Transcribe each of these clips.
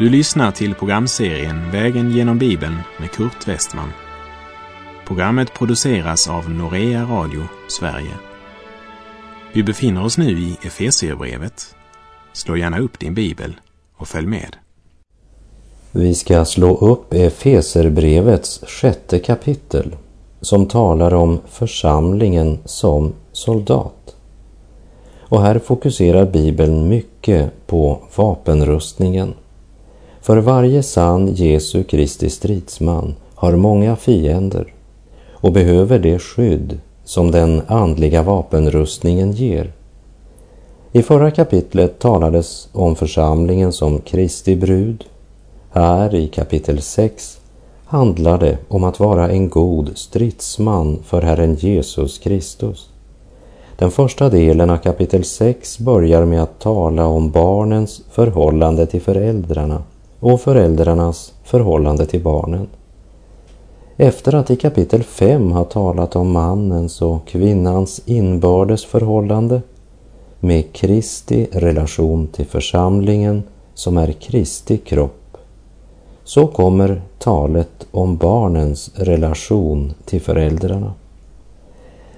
Du lyssnar till programserien Vägen genom Bibeln med Kurt Westman. Programmet produceras av Norea Radio Sverige. Vi befinner oss nu i Efesierbrevet. Slå gärna upp din bibel och följ med. Vi ska slå upp Efeserbrevets sjätte kapitel som talar om församlingen som soldat. Och här fokuserar Bibeln mycket på vapenrustningen. För varje sann Jesu Kristi stridsman har många fiender och behöver det skydd som den andliga vapenrustningen ger. I förra kapitlet talades om församlingen som Kristi brud. Här i kapitel 6 handlar det om att vara en god stridsman för Herren Jesus Kristus. Den första delen av kapitel 6 börjar med att tala om barnens förhållande till föräldrarna och föräldrarnas förhållande till barnen. Efter att i kapitel 5 ha talat om mannens och kvinnans inbördes förhållande med Kristi relation till församlingen som är Kristi kropp, så kommer talet om barnens relation till föräldrarna.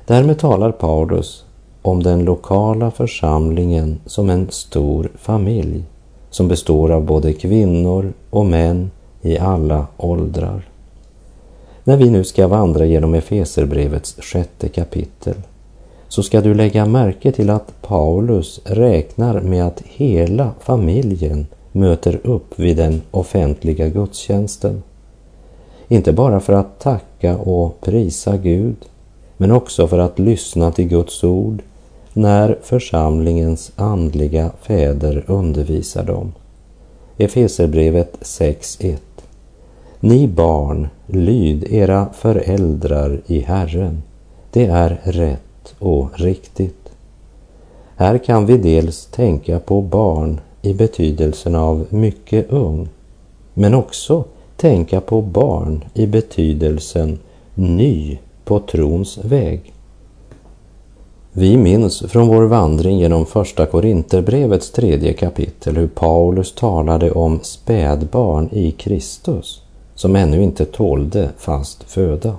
Därmed talar Paulus om den lokala församlingen som en stor familj som består av både kvinnor och män i alla åldrar. När vi nu ska vandra genom Efeserbrevets sjätte kapitel så ska du lägga märke till att Paulus räknar med att hela familjen möter upp vid den offentliga gudstjänsten. Inte bara för att tacka och prisa Gud, men också för att lyssna till Guds ord när församlingens andliga fäder undervisar dem. Efeserbrevet 6.1 Ni barn, lyd era föräldrar i Herren. Det är rätt och riktigt. Här kan vi dels tänka på barn i betydelsen av mycket ung, men också tänka på barn i betydelsen ny på trons väg. Vi minns från vår vandring genom första Korinterbrevets tredje kapitel hur Paulus talade om spädbarn i Kristus som ännu inte tålde fast föda.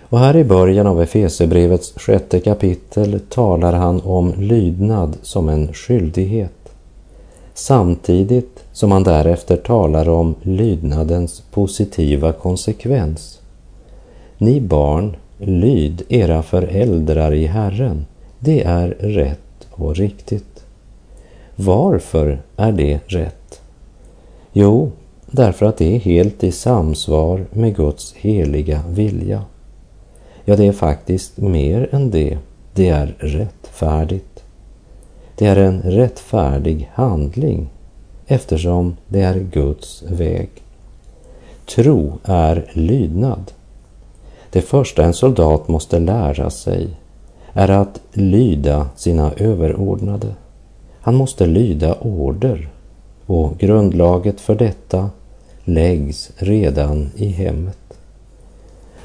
Och här i början av Efesebrevets sjätte kapitel talar han om lydnad som en skyldighet samtidigt som han därefter talar om lydnadens positiva konsekvens. Ni barn, lyd era föräldrar i Herren. Det är rätt och riktigt. Varför är det rätt? Jo, därför att det är helt i samsvar med Guds heliga vilja. Ja, det är faktiskt mer än det. Det är rättfärdigt. Det är en rättfärdig handling eftersom det är Guds väg. Tro är lydnad. Det första en soldat måste lära sig är att lyda sina överordnade. Han måste lyda order och grundlaget för detta läggs redan i hemmet.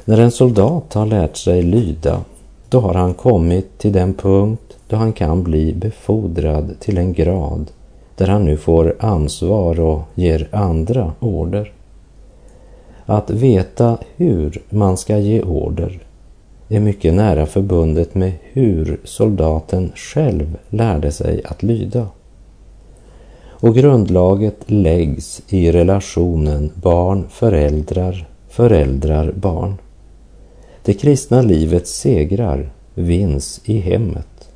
När en soldat har lärt sig lyda, då har han kommit till den punkt då han kan bli befordrad till en grad där han nu får ansvar och ger andra order. Att veta hur man ska ge order är mycket nära förbundet med hur soldaten själv lärde sig att lyda. Och grundlaget läggs i relationen barn-föräldrar, föräldrar-barn. Det kristna livets segrar vinns i hemmet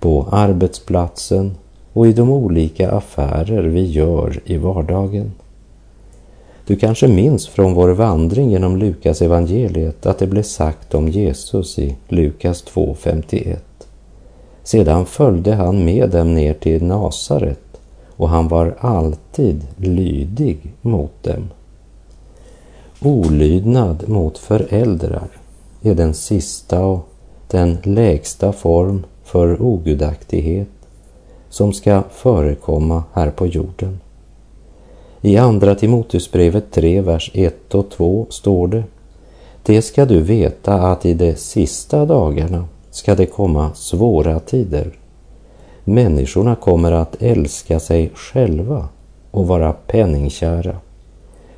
på arbetsplatsen och i de olika affärer vi gör i vardagen. Du kanske minns från vår vandring genom Lukas evangeliet att det blev sagt om Jesus i Lukas 2.51. Sedan följde han med dem ner till Nasaret och han var alltid lydig mot dem. Olydnad mot föräldrar är den sista och den lägsta form för ogudaktighet som ska förekomma här på jorden. I Andra Timoteusbrevet 3, vers 1 och 2 står det Det ska du veta att i de sista dagarna ska det komma svåra tider. Människorna kommer att älska sig själva och vara penningkära,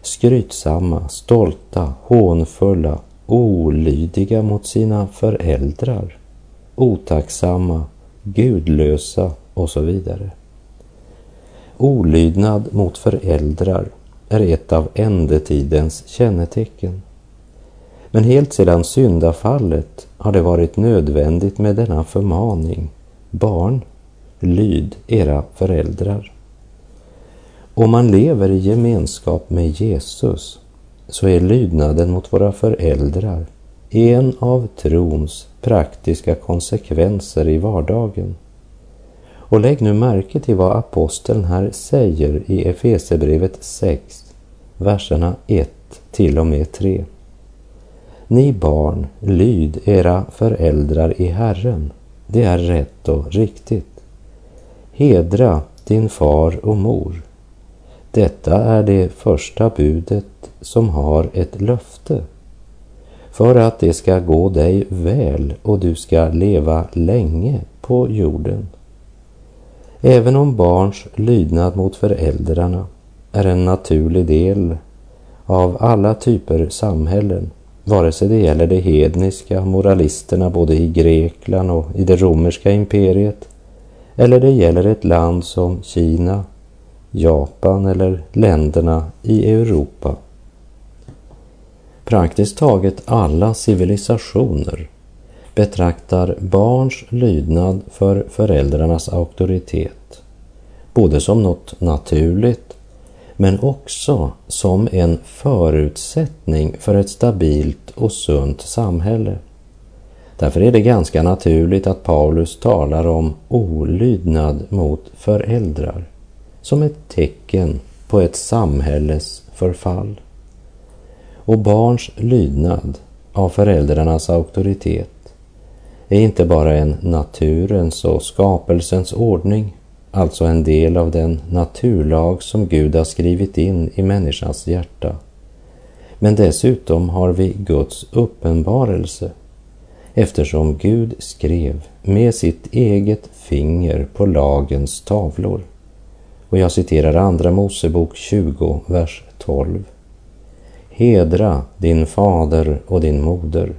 skrytsamma, stolta, hånfulla, olydiga mot sina föräldrar, otacksamma, gudlösa och så vidare. Olydnad mot föräldrar är ett av ändetidens kännetecken. Men helt sedan syndafallet har det varit nödvändigt med denna förmaning. Barn, lyd era föräldrar. Om man lever i gemenskap med Jesus så är lydnaden mot våra föräldrar en av trons praktiska konsekvenser i vardagen. Och lägg nu märke till vad aposteln här säger i Efesebrevet 6, verserna 1 till och med 3. Ni barn, lyd era föräldrar i Herren. Det är rätt och riktigt. Hedra din far och mor. Detta är det första budet som har ett löfte. För att det ska gå dig väl och du ska leva länge på jorden. Även om barns lydnad mot föräldrarna är en naturlig del av alla typer samhällen, vare sig det gäller de hedniska moralisterna både i Grekland och i det romerska imperiet, eller det gäller ett land som Kina, Japan eller länderna i Europa. Praktiskt taget alla civilisationer betraktar barns lydnad för föräldrarnas auktoritet både som något naturligt men också som en förutsättning för ett stabilt och sunt samhälle. Därför är det ganska naturligt att Paulus talar om olydnad mot föräldrar som ett tecken på ett samhälles förfall. Och barns lydnad av föräldrarnas auktoritet är inte bara en naturens och skapelsens ordning, alltså en del av den naturlag som Gud har skrivit in i människans hjärta. Men dessutom har vi Guds uppenbarelse eftersom Gud skrev med sitt eget finger på lagens tavlor. Och jag citerar Andra Mosebok 20, vers 12. Hedra din fader och din moder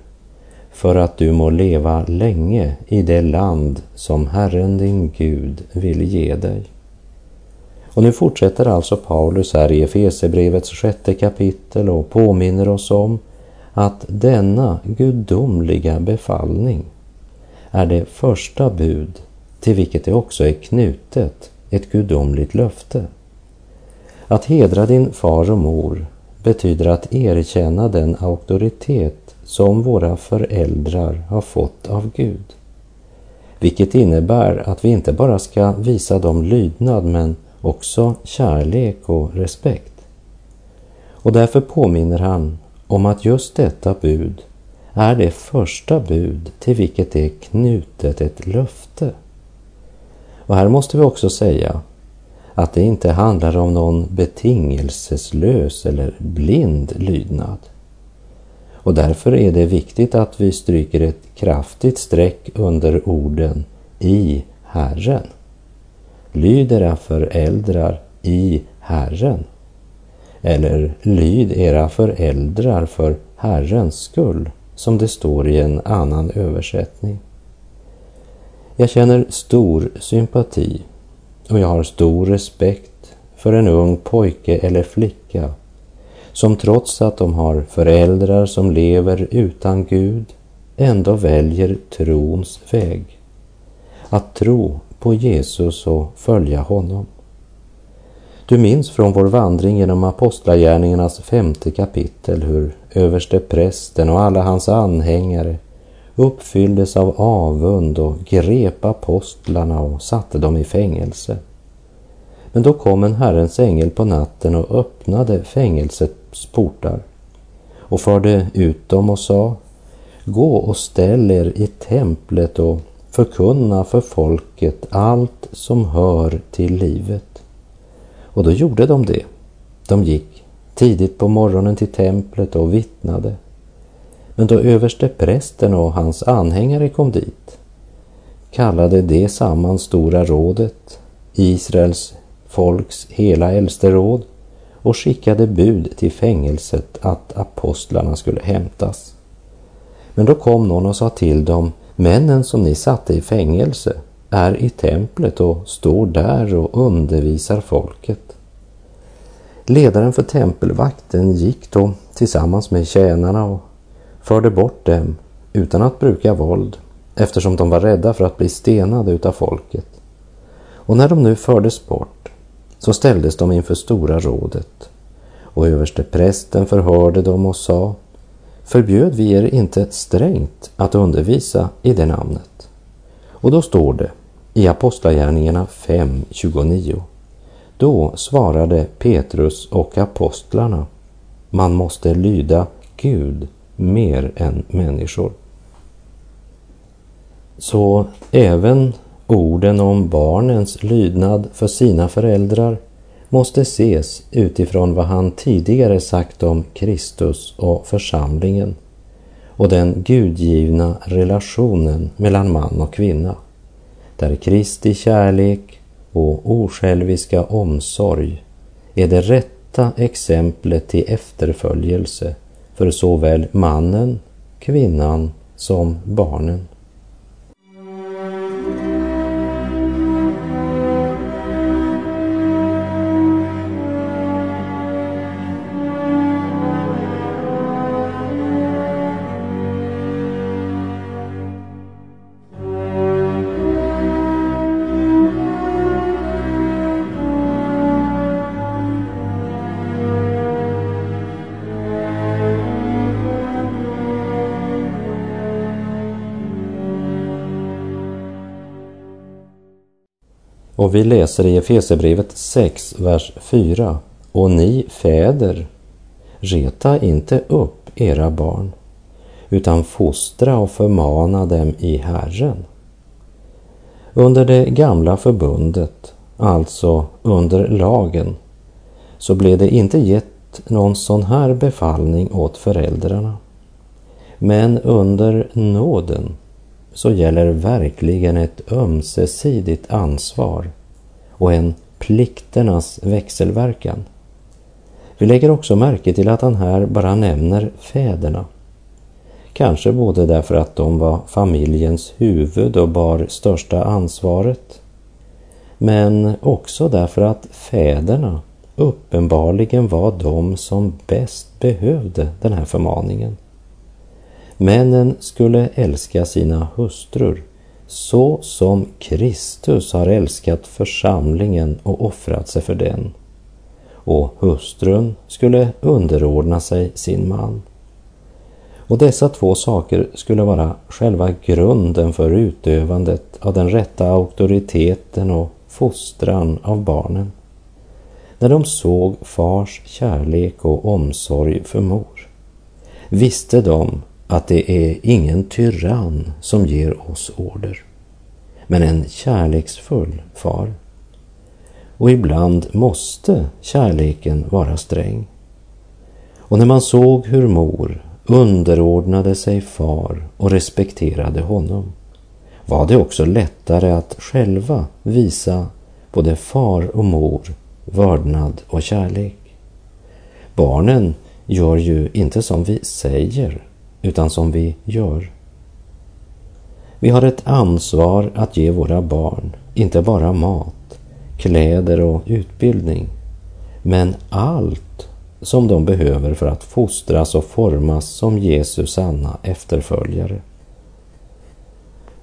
för att du må leva länge i det land som Herren din Gud vill ge dig. Och nu fortsätter alltså Paulus här i Efesebrevets sjätte kapitel och påminner oss om att denna gudomliga befallning är det första bud till vilket det också är knutet ett gudomligt löfte. Att hedra din far och mor betyder att erkänna den auktoritet som våra föräldrar har fått av Gud. Vilket innebär att vi inte bara ska visa dem lydnad men också kärlek och respekt. Och därför påminner han om att just detta bud är det första bud till vilket det är knutet ett löfte. Och här måste vi också säga att det inte handlar om någon betingelseslös eller blind lydnad. Och därför är det viktigt att vi stryker ett kraftigt streck under orden i Herren. Lyd era föräldrar i Herren. Eller lyd era föräldrar för Herrens skull, som det står i en annan översättning. Jag känner stor sympati och jag har stor respekt för en ung pojke eller flicka som trots att de har föräldrar som lever utan Gud ändå väljer trons väg. Att tro på Jesus och följa honom. Du minns från vår vandring genom Apostlagärningarnas femte kapitel hur överste prästen och alla hans anhängare uppfylldes av avund och grep apostlarna och satte dem i fängelse. Men då kom en Herrens ängel på natten och öppnade fängelset portar och förde ut dem och sa Gå och ställ er i templet och förkunna för folket allt som hör till livet. Och då gjorde de det. De gick tidigt på morgonen till templet och vittnade. Men då överste prästen och hans anhängare kom dit kallade det samman Stora rådet, Israels folks hela äldsteråd och skickade bud till fängelset att apostlarna skulle hämtas. Men då kom någon och sa till dem, männen som ni satte i fängelse är i templet och står där och undervisar folket. Ledaren för tempelvakten gick då tillsammans med tjänarna och förde bort dem utan att bruka våld eftersom de var rädda för att bli stenade utav folket. Och när de nu fördes bort så ställdes de inför Stora rådet och överste prästen förhörde dem och sa Förbjöd vi er inte strängt att undervisa i det namnet? Och då står det i Apostlagärningarna 5.29 Då svarade Petrus och apostlarna Man måste lyda Gud mer än människor. Så även orden om barnens lydnad för sina föräldrar måste ses utifrån vad han tidigare sagt om Kristus och församlingen och den gudgivna relationen mellan man och kvinna, där Kristi kärlek och osjälviska omsorg är det rätta exemplet till efterföljelse för såväl mannen, kvinnan som barnen. Och vi läser i Efesebrevet 6, vers 4. Och ni fäder, reta inte upp era barn, utan fostra och förmana dem i Herren. Under det gamla förbundet, alltså under lagen, så blev det inte gett någon sån här befallning åt föräldrarna. Men under nåden så gäller verkligen ett ömsesidigt ansvar och en plikternas växelverkan. Vi lägger också märke till att han här bara nämner fäderna. Kanske både därför att de var familjens huvud och bar största ansvaret, men också därför att fäderna uppenbarligen var de som bäst behövde den här förmaningen. Männen skulle älska sina hustrur så som Kristus har älskat församlingen och offrat sig för den. Och hustrun skulle underordna sig sin man. Och dessa två saker skulle vara själva grunden för utövandet av den rätta auktoriteten och fostran av barnen. När de såg fars kärlek och omsorg för mor visste de att det är ingen tyrann som ger oss order, men en kärleksfull far. Och ibland måste kärleken vara sträng. Och när man såg hur mor underordnade sig far och respekterade honom var det också lättare att själva visa både far och mor vördnad och kärlek. Barnen gör ju inte som vi säger utan som vi gör. Vi har ett ansvar att ge våra barn inte bara mat, kläder och utbildning, men allt som de behöver för att fostras och formas som Jesus sanna efterföljare.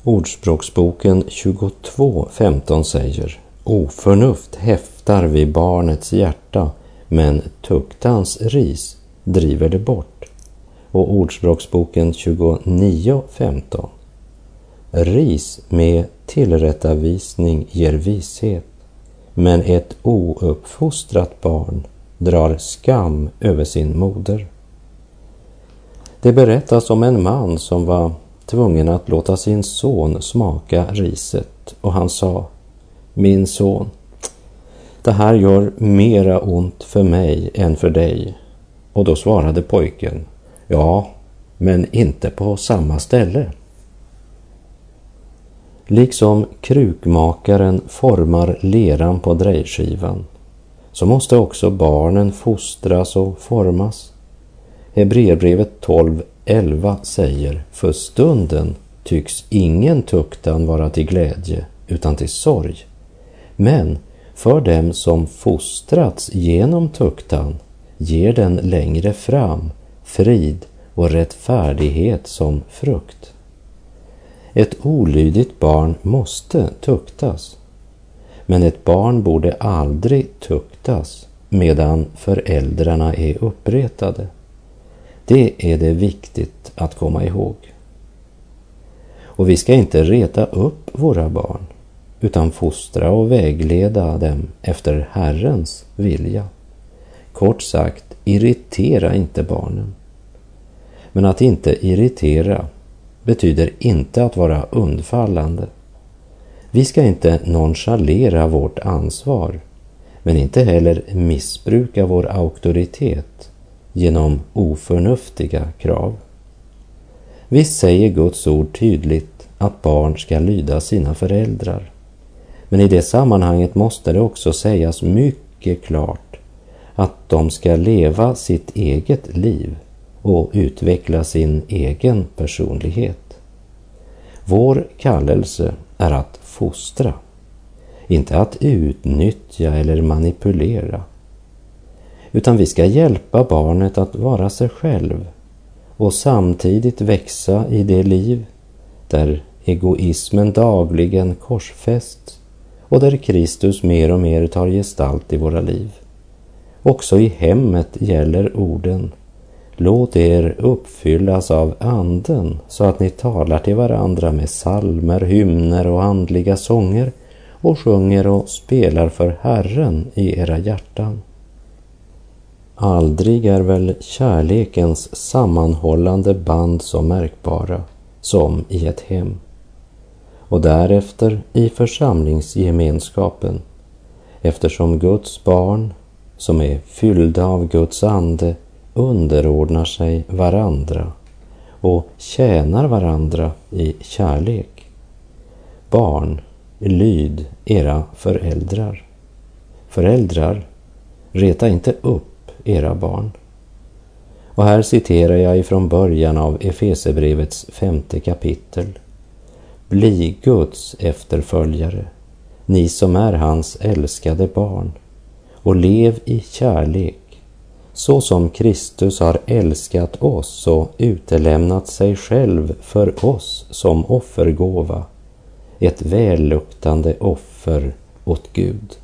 Ordspråksboken 22.15 säger Oförnuft häftar vid barnets hjärta, men tuktans ris driver det bort och Ordspråksboken 29.15. Ris med tillrättavisning ger vishet, men ett ouppfostrat barn drar skam över sin moder. Det berättas om en man som var tvungen att låta sin son smaka riset och han sa Min son, det här gör mera ont för mig än för dig. Och då svarade pojken Ja, men inte på samma ställe. Liksom krukmakaren formar leran på drejskivan så måste också barnen fostras och formas. Hebreerbrevet 12.11 säger För stunden tycks ingen tuktan vara till glädje utan till sorg. Men för dem som fostrats genom tuktan ger den längre fram frid och rättfärdighet som frukt. Ett olydigt barn måste tuktas. Men ett barn borde aldrig tuktas medan föräldrarna är uppretade. Det är det viktigt att komma ihåg. Och vi ska inte reta upp våra barn utan fostra och vägleda dem efter Herrens vilja. Kort sagt, irritera inte barnen. Men att inte irritera betyder inte att vara undfallande. Vi ska inte nonchalera vårt ansvar, men inte heller missbruka vår auktoritet genom oförnuftiga krav. Visst säger Guds ord tydligt att barn ska lyda sina föräldrar. Men i det sammanhanget måste det också sägas mycket klart att de ska leva sitt eget liv och utveckla sin egen personlighet. Vår kallelse är att fostra, inte att utnyttja eller manipulera. Utan vi ska hjälpa barnet att vara sig själv och samtidigt växa i det liv där egoismen dagligen korsfästs och där Kristus mer och mer tar gestalt i våra liv. Också i hemmet gäller orden Låt er uppfyllas av anden så att ni talar till varandra med salmer, hymner och andliga sånger och sjunger och spelar för Herren i era hjärtan. Aldrig är väl kärlekens sammanhållande band så märkbara som i ett hem och därefter i församlingsgemenskapen eftersom Guds barn som är fyllda av Guds ande underordnar sig varandra och tjänar varandra i kärlek. Barn, lyd era föräldrar. Föräldrar, reta inte upp era barn. Och här citerar jag ifrån början av Efesebrevets femte kapitel. Bli Guds efterföljare, ni som är hans älskade barn, och lev i kärlek så som Kristus har älskat oss och utelämnat sig själv för oss som offergåva, ett välluktande offer åt Gud.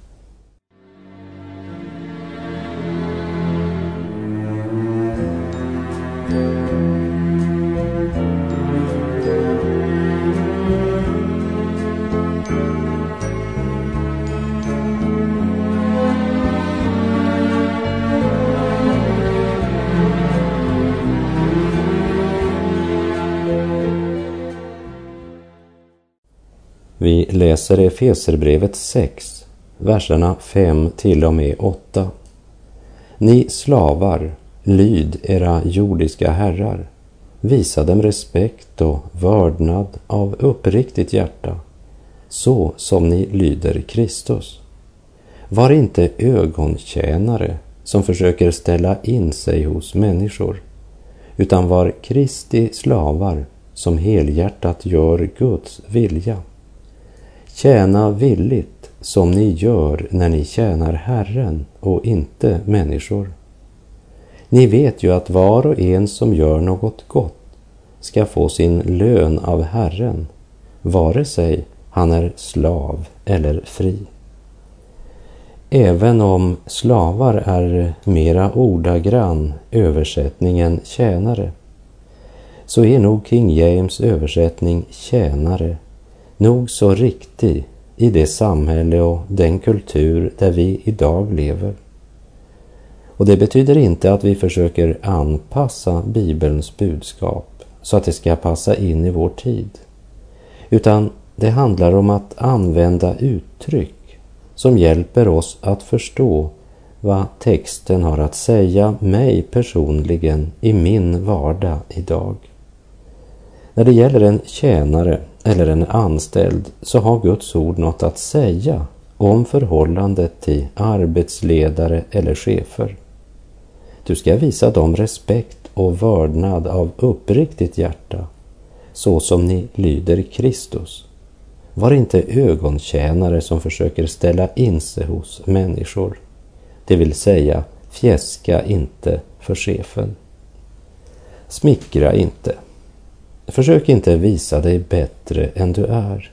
Läser Efeserbrevet 6, verserna 5 till och med 8. Ni slavar, lyd era jordiska herrar. Visa dem respekt och vördnad av uppriktigt hjärta, så som ni lyder Kristus. Var inte ögontjänare som försöker ställa in sig hos människor, utan var Kristi slavar som helhjärtat gör Guds vilja. Tjäna villigt som ni gör när ni tjänar Herren och inte människor. Ni vet ju att var och en som gör något gott ska få sin lön av Herren, vare sig han är slav eller fri. Även om slavar är mera ordagrann översättningen tjänare, så är nog King James översättning tjänare nog så riktig i det samhälle och den kultur där vi idag lever. Och det betyder inte att vi försöker anpassa Bibelns budskap så att det ska passa in i vår tid. Utan det handlar om att använda uttryck som hjälper oss att förstå vad texten har att säga mig personligen i min vardag idag. När det gäller en tjänare eller en anställd så har Guds ord något att säga om förhållandet till arbetsledare eller chefer. Du ska visa dem respekt och vördnad av uppriktigt hjärta, så som ni lyder Kristus. Var inte ögontjänare som försöker ställa in sig hos människor, det vill säga fjäska inte för chefen. Smickra inte. Försök inte visa dig bättre än du är.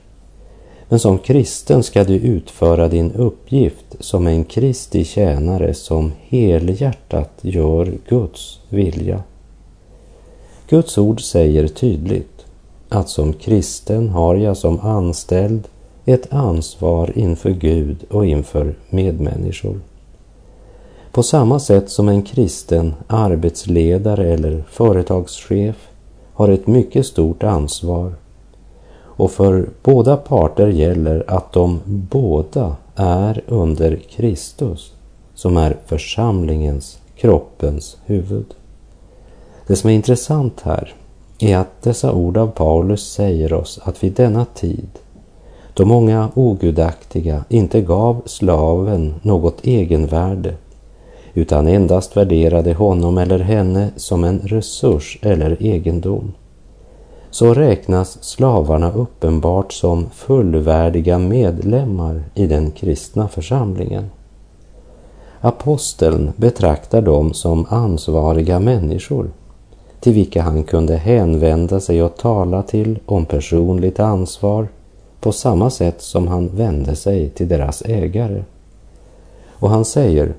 Men som kristen ska du utföra din uppgift som en Kristi tjänare som helhjärtat gör Guds vilja. Guds ord säger tydligt att som kristen har jag som anställd ett ansvar inför Gud och inför medmänniskor. På samma sätt som en kristen arbetsledare eller företagschef har ett mycket stort ansvar och för båda parter gäller att de båda är under Kristus som är församlingens, kroppens huvud. Det som är intressant här är att dessa ord av Paulus säger oss att vid denna tid, då många ogudaktiga inte gav slaven något egenvärde utan endast värderade honom eller henne som en resurs eller egendom, så räknas slavarna uppenbart som fullvärdiga medlemmar i den kristna församlingen. Aposteln betraktar dem som ansvariga människor till vilka han kunde hänvända sig och tala till om personligt ansvar på samma sätt som han vände sig till deras ägare. Och han säger,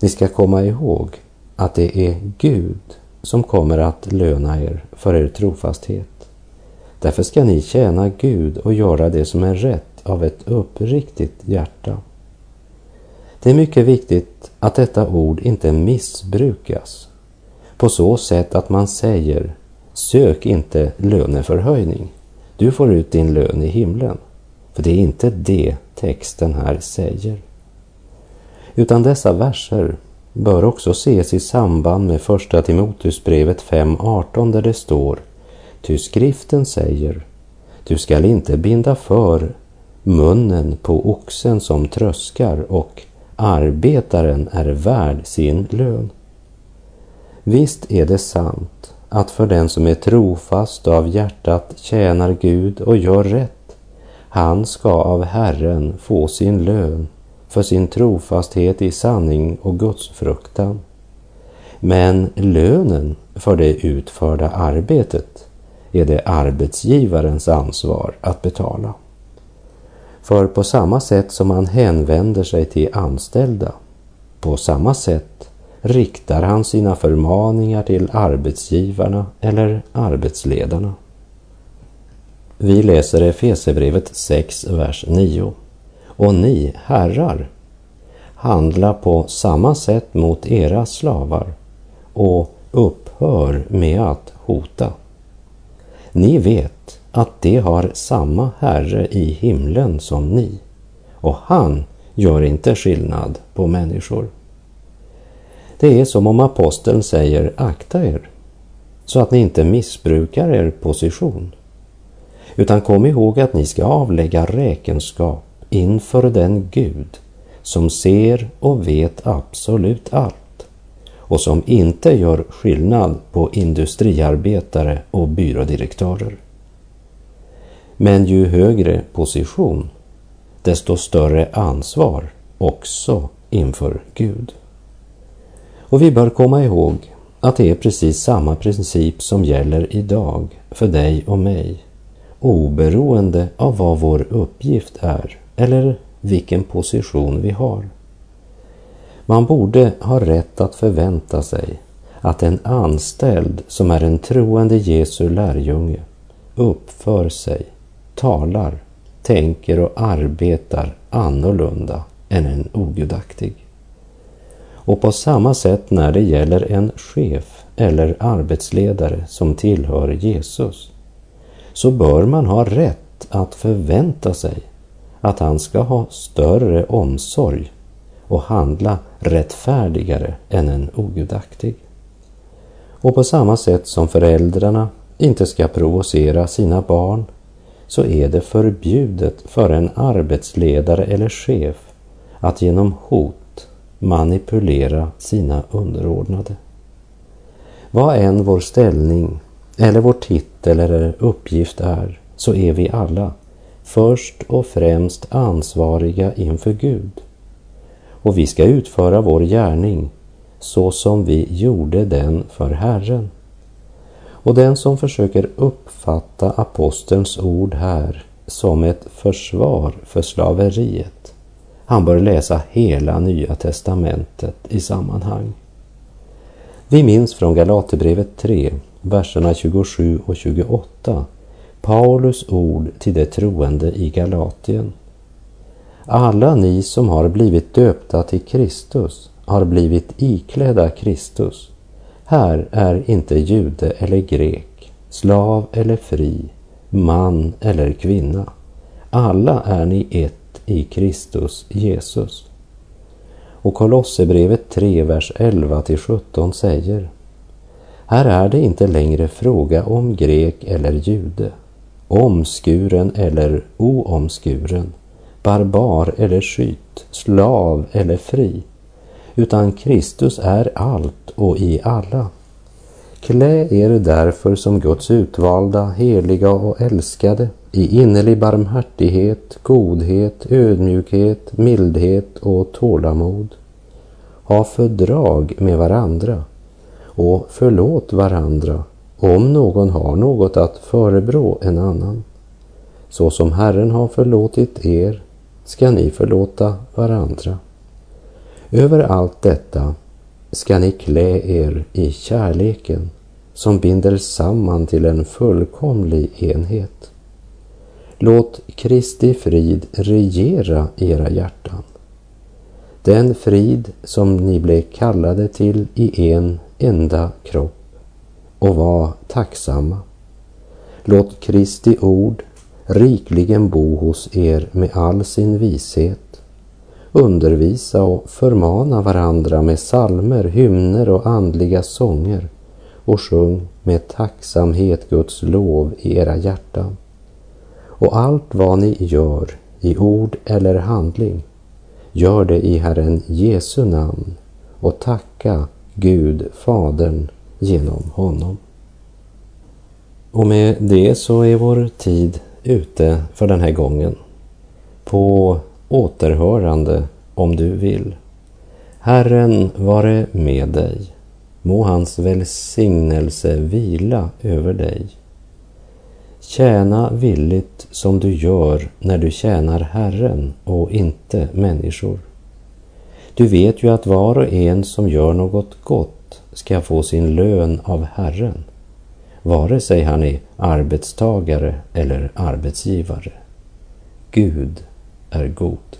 ni ska komma ihåg att det är Gud som kommer att löna er för er trofasthet. Därför ska ni tjäna Gud och göra det som är rätt av ett uppriktigt hjärta. Det är mycket viktigt att detta ord inte missbrukas på så sätt att man säger sök inte löneförhöjning. Du får ut din lön i himlen. För det är inte det texten här säger. Utan dessa verser bör också ses i samband med första Timoteusbrevet 5.18 där det står Ty skriften säger Du skall inte binda för munnen på oxen som tröskar och arbetaren är värd sin lön. Visst är det sant att för den som är trofast och av hjärtat tjänar Gud och gör rätt, han ska av Herren få sin lön för sin trofasthet i sanning och gudsfruktan. Men lönen för det utförda arbetet är det arbetsgivarens ansvar att betala. För på samma sätt som han hänvänder sig till anställda, på samma sätt riktar han sina förmaningar till arbetsgivarna eller arbetsledarna. Vi läser Efesebrevet 6, vers 9. Och ni, herrar, handla på samma sätt mot era slavar och upphör med att hota. Ni vet att de har samma Herre i himlen som ni och han gör inte skillnad på människor. Det är som om aposteln säger akta er så att ni inte missbrukar er position. Utan kom ihåg att ni ska avlägga räkenskap inför den Gud som ser och vet absolut allt och som inte gör skillnad på industriarbetare och byrådirektörer. Men ju högre position, desto större ansvar också inför Gud. Och vi bör komma ihåg att det är precis samma princip som gäller idag för dig och mig, oberoende av vad vår uppgift är eller vilken position vi har. Man borde ha rätt att förvänta sig att en anställd som är en troende Jesu lärjunge uppför sig, talar, tänker och arbetar annorlunda än en ogudaktig. Och på samma sätt när det gäller en chef eller arbetsledare som tillhör Jesus, så bör man ha rätt att förvänta sig att han ska ha större omsorg och handla rättfärdigare än en ogudaktig. Och på samma sätt som föräldrarna inte ska provocera sina barn så är det förbjudet för en arbetsledare eller chef att genom hot manipulera sina underordnade. Vad än vår ställning eller vår titel eller uppgift är så är vi alla först och främst ansvariga inför Gud. Och vi ska utföra vår gärning så som vi gjorde den för Herren. Och den som försöker uppfatta apostelns ord här som ett försvar för slaveriet, han bör läsa hela Nya testamentet i sammanhang. Vi minns från Galaterbrevet 3, verserna 27 och 28, Paulus ord till de troende i Galatien. Alla ni som har blivit döpta till Kristus har blivit iklädda Kristus. Här är inte jude eller grek, slav eller fri, man eller kvinna. Alla är ni ett i Kristus Jesus. Och Kolosserbrevet 3, vers 11 till 17 säger Här är det inte längre fråga om grek eller jude, omskuren eller oomskuren, barbar eller skytt, slav eller fri, utan Kristus är allt och i alla. Klä er därför som Guds utvalda, heliga och älskade i innerlig barmhärtighet, godhet, ödmjukhet, mildhet och tålamod. Ha fördrag med varandra och förlåt varandra om någon har något att förebrå en annan. Så som Herren har förlåtit er ska ni förlåta varandra. Över allt detta ska ni klä er i kärleken som binder samman till en fullkomlig enhet. Låt Kristi frid regera era hjärtan. Den frid som ni blev kallade till i en enda kropp och var tacksamma. Låt Kristi ord rikligen bo hos er med all sin vishet. Undervisa och förmana varandra med salmer, hymner och andliga sånger och sjung med tacksamhet Guds lov i era hjärtan. Och allt vad ni gör i ord eller handling, gör det i Herren Jesu namn och tacka Gud Fadern genom honom. Och med det så är vår tid ute för den här gången. På återhörande om du vill. Herren vare med dig. Må hans välsignelse vila över dig. Tjäna villigt som du gör när du tjänar Herren och inte människor. Du vet ju att var och en som gör något gott ska få sin lön av Herren, vare sig han är arbetstagare eller arbetsgivare. Gud är god.